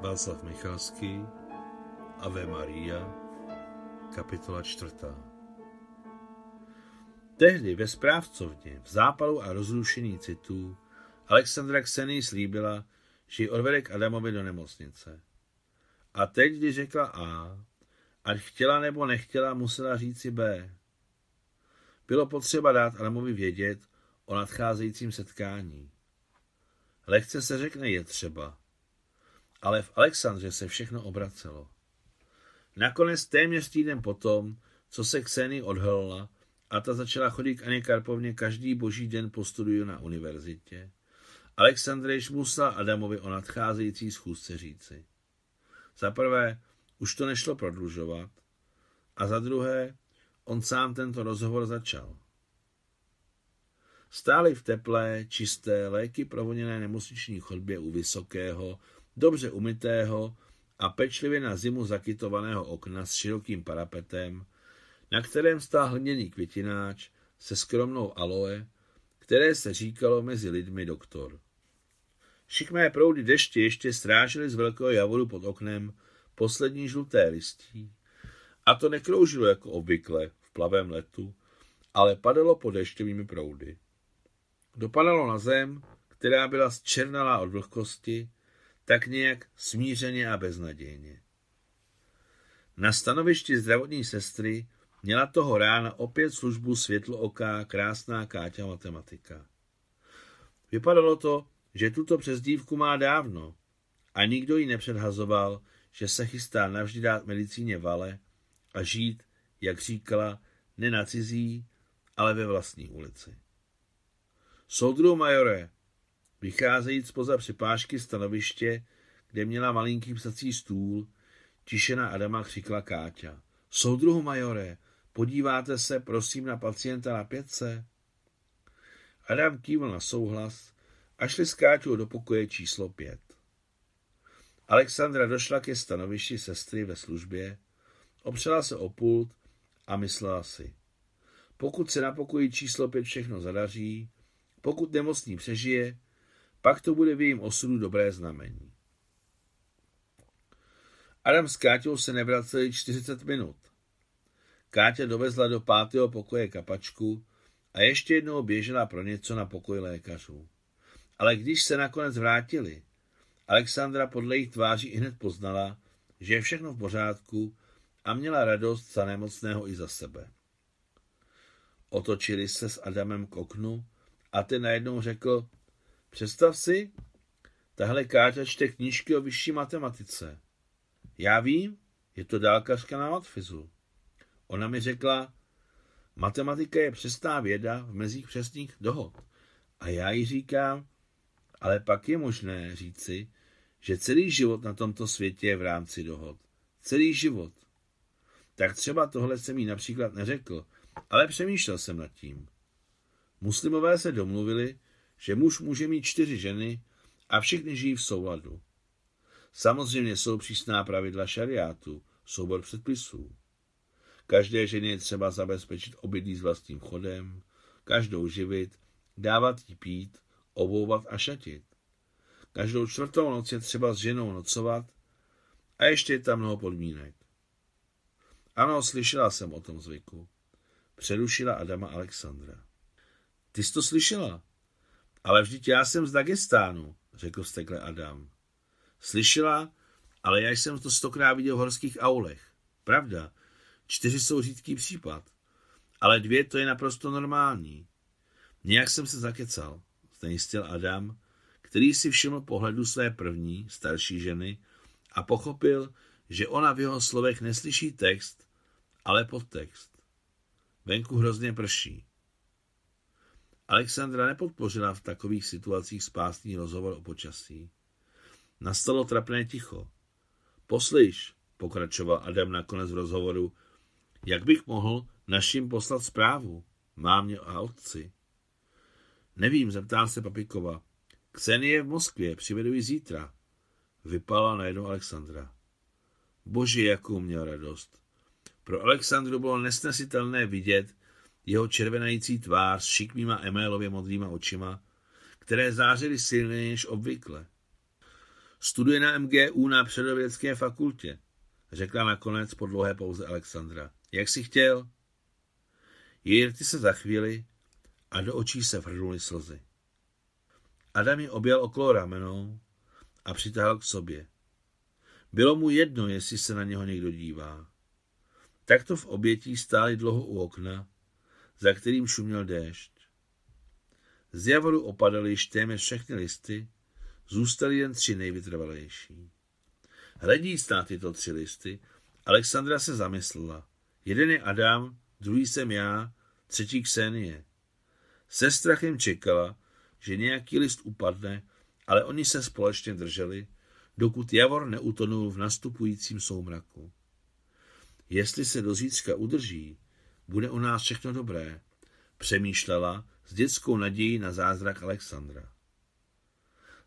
Václav Michalský, Ave Maria, kapitola čtvrtá. Tehdy ve správcovně, v zápalu a rozrušení citů, Alexandra Ksení slíbila, že ji odvede k Adamovi do nemocnice. A teď, když řekla A, ať chtěla nebo nechtěla, musela říci B. Bylo potřeba dát Adamovi vědět o nadcházejícím setkání. Lehce se řekne je třeba, ale v Alexandře se všechno obracelo. Nakonec téměř týden potom, co se Kseny odhalila a ta začala chodit k Aně Karpovně každý boží den po studiu na univerzitě, Alexandrejš musela Adamovi o nadcházející schůzce říci. Za prvé, už to nešlo prodlužovat, a za druhé, on sám tento rozhovor začal. Stáli v teplé, čisté, léky provoněné nemocniční chodbě u vysokého, dobře umytého a pečlivě na zimu zakytovaného okna s širokým parapetem, na kterém stál hliněný květináč se skromnou aloe, které se říkalo mezi lidmi doktor. Šikmé proudy deště ještě strážily z velkého javoru pod oknem poslední žluté listí, a to nekroužilo jako obvykle v plavém letu, ale padalo pod dešťovými proudy. Dopadalo na zem, která byla zčernalá od vlhkosti, tak nějak smířeně a beznadějně. Na stanovišti zdravotní sestry měla toho rána opět službu světlooká krásná Káťa matematika. Vypadalo to, že tuto přezdívku má dávno a nikdo ji nepředhazoval, že se chystá navždy dát medicíně vale a žít, jak říkala, ne na cizí, ale ve vlastní ulici. Soudru majore, vycházejíc spoza připážky stanoviště, kde měla malinký psací stůl, tiše na Adama křikla Káťa. Soudruhu majore, podíváte se prosím na pacienta na pětce? Adam kývl na souhlas a šli s Káťou do pokoje číslo pět. Alexandra došla ke stanovišti sestry ve službě, opřela se o pult a myslela si. Pokud se na pokoji číslo pět všechno zadaří, pokud nemocný přežije, pak to bude v jejím osudu dobré znamení. Adam s Káťou se nevraceli 40 minut. Káťa dovezla do pátého pokoje kapačku a ještě jednou běžela pro něco na pokoj lékařů. Ale když se nakonec vrátili, Alexandra podle jejich tváří hned poznala, že je všechno v pořádku a měla radost za nemocného i za sebe. Otočili se s Adamem k oknu a ten najednou řekl, představ si, tahle Káťa čte knížky o vyšší matematice. Já vím, je to dálkařka na matfizu. Ona mi řekla, matematika je přesná věda v mezích přesných dohod. A já jí říkám, ale pak je možné říci, že celý život na tomto světě je v rámci dohod. Celý život. Tak třeba tohle jsem jí například neřekl, ale přemýšlel jsem nad tím. Muslimové se domluvili, že muž může mít čtyři ženy a všichni žijí v souladu. Samozřejmě jsou přísná pravidla šariátu, soubor předpisů. Každé ženě je třeba zabezpečit obydlí s vlastním chodem, každou živit, dávat jí pít, obouvat a šatit. Každou čtvrtou noc je třeba s ženou nocovat a ještě je tam mnoho podmínek. Ano, slyšela jsem o tom zvyku. Přerušila Adama Alexandra. Ty jsi to slyšela? Ale vždyť já jsem z Dagestánu, řekl vztekle Adam. Slyšela, ale já jsem to stokrát viděl v horských aulech. Pravda, čtyři jsou řídký případ, ale dvě to je naprosto normální. Nějak jsem se zakecal, znejistil Adam, který si všiml pohledu své první, starší ženy a pochopil, že ona v jeho slovech neslyší text, ale podtext. Venku hrozně prší. Alexandra nepodpořila v takových situacích spásný rozhovor o počasí. Nastalo trapné ticho. Poslyš, pokračoval Adam nakonec v rozhovoru, jak bych mohl našim poslat zprávu, mámě a otci. Nevím, zeptám se Papikova. Ksenie je v Moskvě, přivedu ji zítra. Vypala najednou Alexandra. Bože, jakou měl radost. Pro Alexandru bylo nesnesitelné vidět jeho červenající tvář s šikmýma emélově modrýma očima, které zářily silněji než obvykle. Studuje na MGU na předovědecké fakultě, řekla nakonec po dlouhé pauze Alexandra. Jak si chtěl? Její se za chvíli a do očí se vrnuly slzy. Adam ji objel okolo ramenou a přitáhl k sobě. Bylo mu jedno, jestli se na něho někdo dívá. Takto v obětí stáli dlouho u okna, za kterým šuměl déšť. Z javoru opadaly již téměř všechny listy, zůstaly jen tři nejvytrvalejší. Hledíc na tyto tři listy, Alexandra se zamyslela. Jeden je Adam, druhý jsem já, třetí Ksenie. Se strachem čekala, že nějaký list upadne, ale oni se společně drželi, dokud Javor neutonul v nastupujícím soumraku. Jestli se do zítřka udrží, bude u nás všechno dobré, přemýšlela s dětskou nadějí na zázrak Alexandra.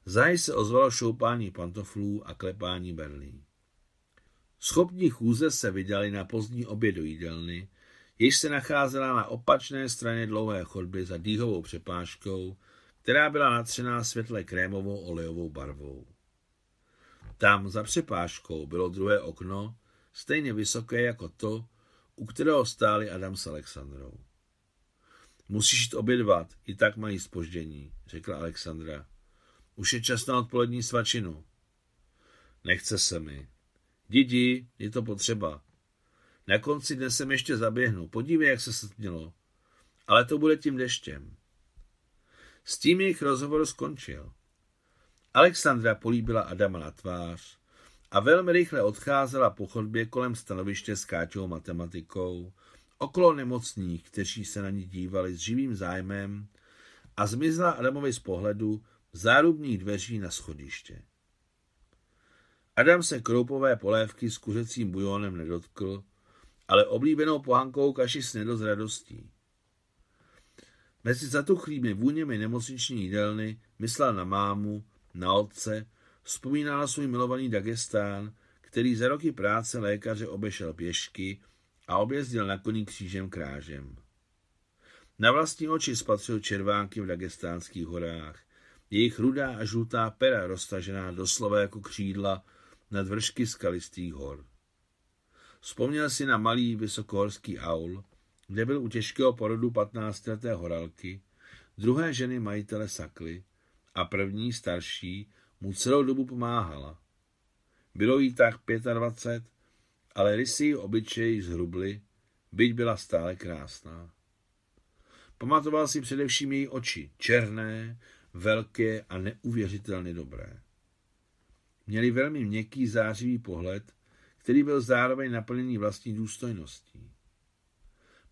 Záhy se ozvalo šoupání pantoflů a klepání berlí. Schopní chůze se vydali na pozdní oběd do jídelny, jež se nacházela na opačné straně dlouhé chodby za dýhovou přepážkou, která byla natřená světle krémovou olejovou barvou. Tam za přepážkou bylo druhé okno, stejně vysoké jako to, u kterého stáli Adam s Alexandrou. Musíš jít obědvat, i tak mají spoždění, řekla Alexandra. Už je čas na odpolední svačinu. Nechce se mi. Didi, je to potřeba. Na konci dne sem ještě zaběhnu. Podívej, jak se stmělo. Ale to bude tím deštěm. S tím jejich rozhovor skončil. Alexandra políbila Adama na tvář a velmi rychle odcházela po chodbě kolem stanoviště s Káťou matematikou, okolo nemocných, kteří se na ní dívali s živým zájmem a zmizla Adamovi z pohledu zárubních dveří na schodiště. Adam se kroupové polévky s kuřecím bujónem nedotkl, ale oblíbenou pohankou kaši snědl s radostí. Mezi zatuchlými vůněmi nemocniční jídelny myslel na mámu, na otce, vzpomínal na svůj milovaný Dagestán, který za roky práce lékaře obešel pěšky a objezdil na koní křížem krážem. Na vlastní oči spatřil červánky v Dagestánských horách, jejich rudá a žlutá pera roztažená doslova jako křídla nad vršky skalistých hor. Vzpomněl si na malý vysokohorský aul, kde byl u těžkého porodu 15-leté horalky, druhé ženy majitele sakly a první, starší, mu celou dobu pomáhala. Bylo jí tak 25, ale rysí obyčej zhrubly, byť byla stále krásná. Pamatoval si především její oči, černé, velké a neuvěřitelně dobré. Měli velmi měkký zářivý pohled, který byl zároveň naplněný vlastní důstojností.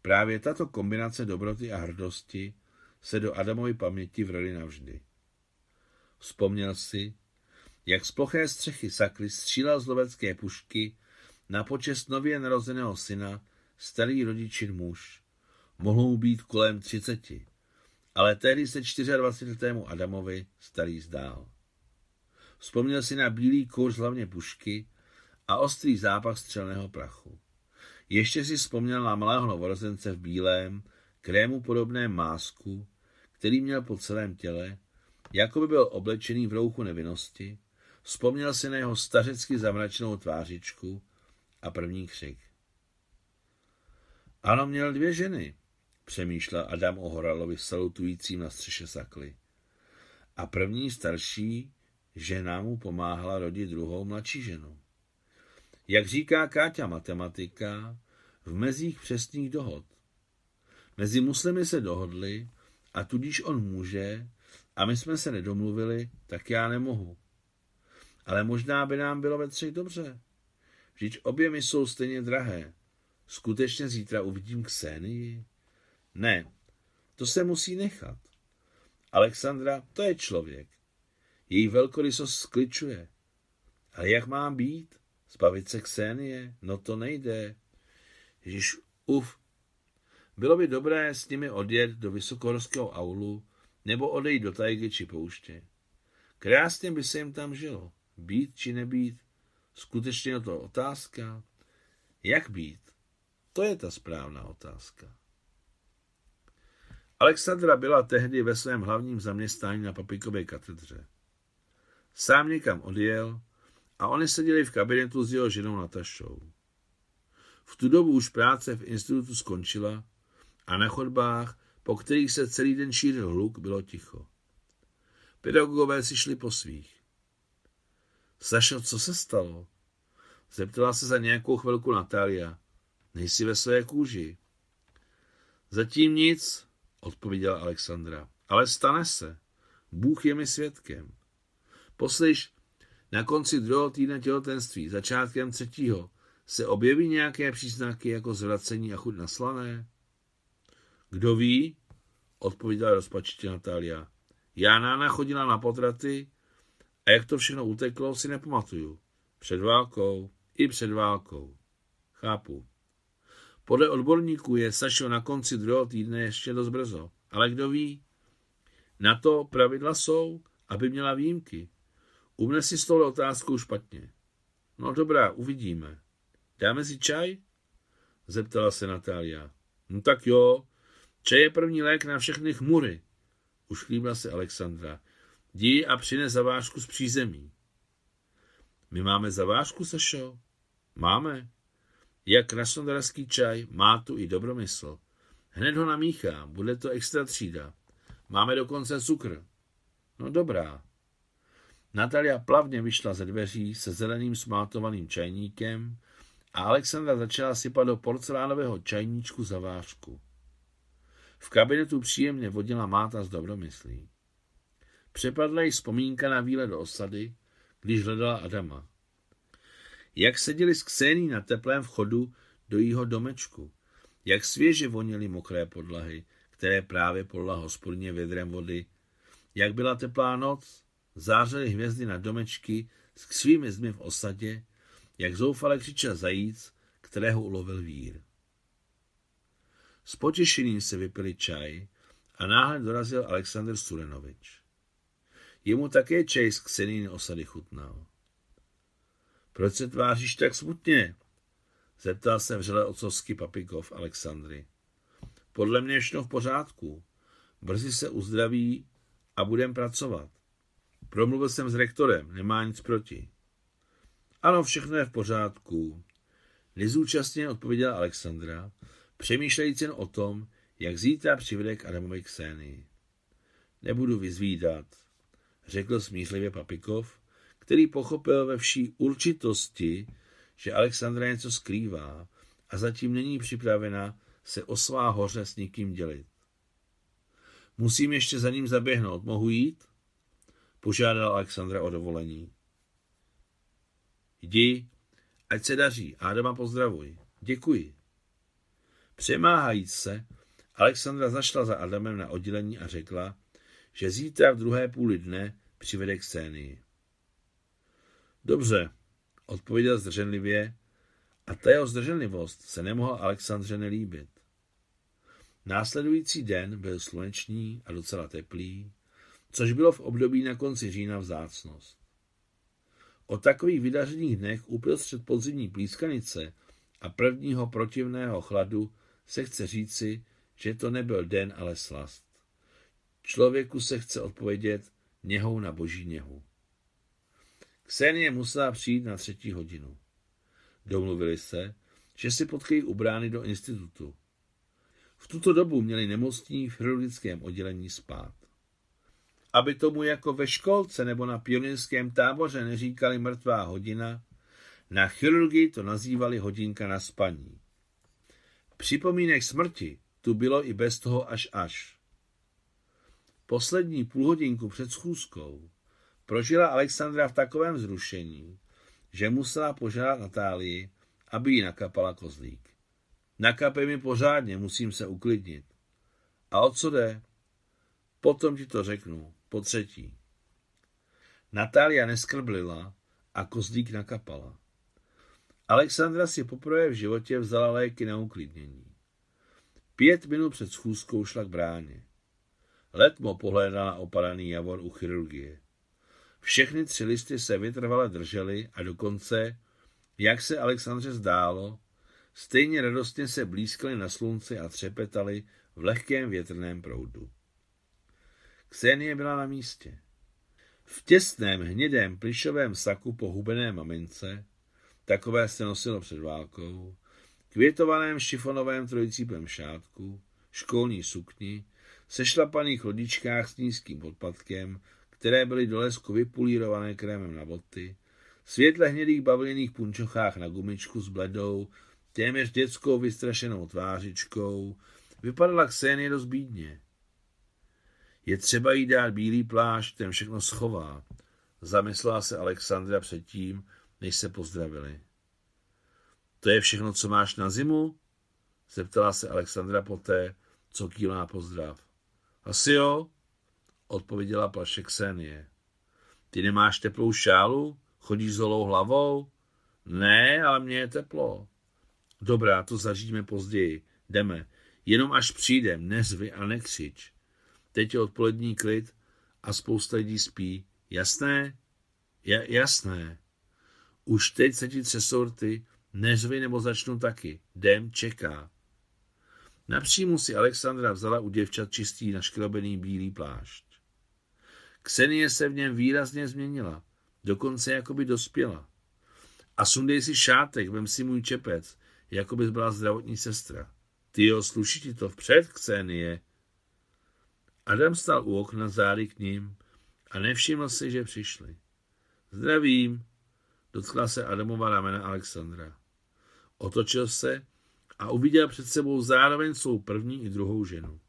Právě tato kombinace dobroty a hrdosti se do Adamovy paměti vrali navždy. Vzpomněl si, jak z ploché střechy sakly střílel z lovecké pušky na počest nově narozeného syna starý rodičin muž. Mohl mu být kolem třiceti, ale tehdy se 24-letému Adamovi starý zdál. Vzpomněl si na bílý kurz hlavně pušky a ostrý zápach střelného prachu. Ještě si vzpomněl na malého novorozence v bílém, krému podobném másku, který měl po celém těle, jako by byl oblečený v rouchu nevinnosti, vzpomněl si na jeho stařecky zamračenou tvářičku a první křik. Ano, měl dvě ženy, přemýšlel Adam o Horalovi salutujícím na střeše sakly. A první starší žena mu pomáhala rodit druhou mladší ženu. Jak říká Káťa matematika, v mezích přesných dohod. Mezi muslimy se dohodli a tudíž on může a my jsme se nedomluvili, tak já nemohu. Ale možná by nám bylo ve třech dobře. Vždyť obě mi jsou stejně drahé. Skutečně zítra uvidím Ksenii? Ne, to se musí nechat. Alexandra, to je člověk. Její velkorysost skličuje. Ale jak mám být? Zbavit se Ksenie? No to nejde. Ježíš, uf. Bylo by dobré s nimi odjet do vysokohorského aulu nebo odejít do tajgy či pouště. Krásně by se jim tam žilo. Být či nebýt, skutečně je to otázka. Jak být? To je ta správná otázka. Alexandra byla tehdy ve svém hlavním zaměstnání na Papíkové katedře. Sám někam odjel a oni seděli v kabinetu s jeho ženou Natašou. V tu dobu už práce v institutu skončila a na chodbách, po kterých se celý den šířil hluk, bylo ticho. Pedagogové si šli po svých. Sašo, co se stalo? Zeptala se za nějakou chvilku Natália. Nejsi ve své kůži. Zatím nic, odpověděla Alexandra. Ale stane se. Bůh je mi svědkem. Poslyš, na konci druhého týdne těhotenství, začátkem třetího, se objeví nějaké příznaky jako zvracení a chuť na slané? Kdo ví? Odpovídala rozpačitě Natália. Já nána chodila na potraty a jak to všechno uteklo, si nepamatuju. Před válkou, i před válkou. Chápu. Podle odborníků je Sašo na konci druhého týdne ještě dost brzo. Ale kdo ví? Na to pravidla jsou, aby měla výjimky. Umne si s touhle otázkou špatně. No dobrá, uvidíme. Dáme si čaj? Zeptala se Natália. No tak jo, čaj je první lék na všechny chmury. Ušklíbla se Alexandra. Jdi a přines zavážku z přízemí. My máme zavážku, Sašo? Máme. Jak krasnodarský čaj, má tu i dobromysl. Hned ho namíchám, bude to extra třída. Máme dokonce cukr. No dobrá. Natalia plavně vyšla ze dveří se zeleným smátovaným čajníkem a Alexandra začala sypat do porcelánového čajníčku zavážku. V kabinetu příjemně vodila máta z dobromyslí. Přepadla jí vzpomínka na výlet do osady, když hledala Adama. Jak seděli s Ksení na teplém vchodu do jího domečku, jak svěže voněly mokré podlahy, které právě podla hospodně vědrem vody, jak byla teplá noc, zářily hvězdy na domečky s svými zdmi v osadě, jak zoufale křičel zajíc, kterého ulovil vír. S potěšením se vypili čaj a náhle dorazil Aleksandr Surenovič. Jemu také čaj z Kseníny osady chutnal. Proč se tváříš tak smutně? Zeptal se vřele ocovský papikov Alexandry. Podle mě všechno v pořádku. Brzy se uzdraví a budem pracovat. Promluvil jsem s rektorem, nemá nic proti. Ano, všechno je v pořádku. Nezúčastně odpověděla Alexandra, přemýšlejíc jen o tom, jak zítra přivede k Adamovi Ksénii. Nebudu vyzvídat, řekl smířlivě Papikov, který pochopil ve vší určitosti, že Alexandra něco skrývá a zatím není připravena se o svá hoře s nikým dělit. Musím ještě za ním zaběhnout. Mohu jít? Požádal Alexandra o dovolení. Jdi, ať se daří. Adama pozdravuj. Děkuji. Přemáhajíc se, Alexandra zašla za Adamem na oddělení a řekla, že zítra v druhé půli dne přivede k scénii. Dobře, odpověděl zdrženlivě a ta jeho zdrženlivost se nemohla Alexandře nelíbit. Následující den byl slunečný a docela teplý, což bylo v období na konci října vzácnost. O takových vydařených dnech uprostřed podzimní plískanice a prvního protivného chladu se chce říci, že to nebyl den, ale slast. Člověku se chce odpovědět něhou na boží něhu. Ksenie musela přijít na třetí hodinu. Domluvili se, že si potkají u brány do institutu. V tuto dobu měli nemocní v chirurgickém oddělení spát. Aby tomu jako ve školce nebo na pionýrském táboře neříkali mrtvá hodina, na chirurgii to nazývali hodinka na spaní. Připomínek smrti tu bylo i bez toho až až. Poslední půlhodinku před schůzkou prožila Alexandra v takovém zrušení, že musela požádat Natálii, aby jí nakapala kozlík. Nakapej mi pořádně, musím se uklidnit. A o co jde? Potom ti to řeknu, po třetí. Natália neskrblila a kozlík nakapala. Alexandra si poprvé v životě vzala léky na uklidnění. Pět minut před schůzkou šla k bráně. Letmo pohlédala opadaný javor u chirurgie. Všechny tři listy se vytrvale držely a dokonce, jak se Alexandře zdálo, stejně radostně se blízkaly na slunci a třepetaly v lehkém větrném proudu. Ksenie byla na místě. V těsném hnědém plišovém saku po hubené mamince, takové se nosilo před válkou, květovaném šifonovém trojcípem šátku, školní sukni, sešlapaných lodičkách s nízkým podpatkem, které byly do lesku vypulírované krémem na boty, světle hnědých bavlněných punčochách na gumičku s bledou, téměř dětskou vystrašenou tvářičkou, vypadala Ksenie dost bídně. Je třeba jí dát bílý plášť, ten všechno schová, zamyslela se Alexandra předtím, než se pozdravili. To je všechno, co máš na zimu? Zeptala se Alexandra poté, co kýlá pozdrav. Asi jo, odpověděla plaše Ksenie. Ty nemáš teplou šálu? Chodíš s holou hlavou? Ne, ale mně je teplo. Dobrá, to zažijeme později. Jdeme. Jenom až přijdem, nezvy a nekřič. Teď je odpolední klid a spousta lidí spí. Jasné? Ja, jasné. Už teď se ti třesou rty, nezvy nebo začnu taky. Jdem čeká. Napřímu si Alexandra vzala u děvčat čistý naškrobený bílý plášť. Ksenie se v něm výrazně změnila, dokonce jako by dospěla. A sundej si šátek, vem si můj čepec, jako bys byla zdravotní sestra. Ty jo, sluší ti to vpřed, Ksenie. Adam stál u okna zády k ním a nevšiml si, že přišli. Zdravím, dotkla se Adamova ramena Alexandra. Otočil se a uviděl před sebou zároveň svou první i druhou ženu.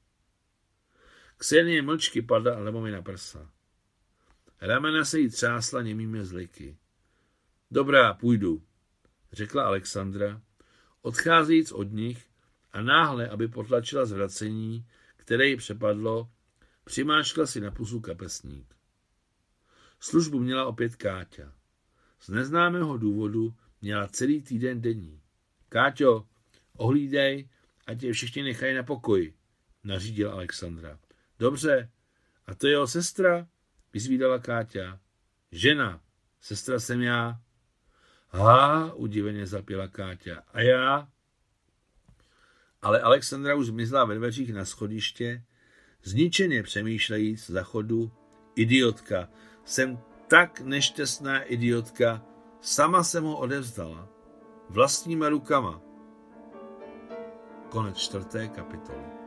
Ksenie mlčky padla Adamovi na prsa. Ramena se jí třásla němými zliky. Dobrá, půjdu, řekla Alexandra, odcházejíc od nich a náhle, aby potlačila zvracení, které ji přepadlo, přimáškla si na pusu kapesník. Službu měla opět Káťa. Z neznámého důvodu měla celý týden denní. Káťo, ohlídej, ať tě všichni nechají na pokoji, nařídila Alexandra. Dobře, a to je jeho sestra? vyzvídala Káťa. Žena, sestra jsem já. Ha, udiveně zapěla Káťa. A já? Ale Alexandra už zmizla ve dveřích na schodiště, zničeně přemýšlejíc za chodu. Idiotka, jsem tak nešťastná idiotka, sama jsem ho odevzdala. Vlastníma rukama. Konec čtvrté kapitoly.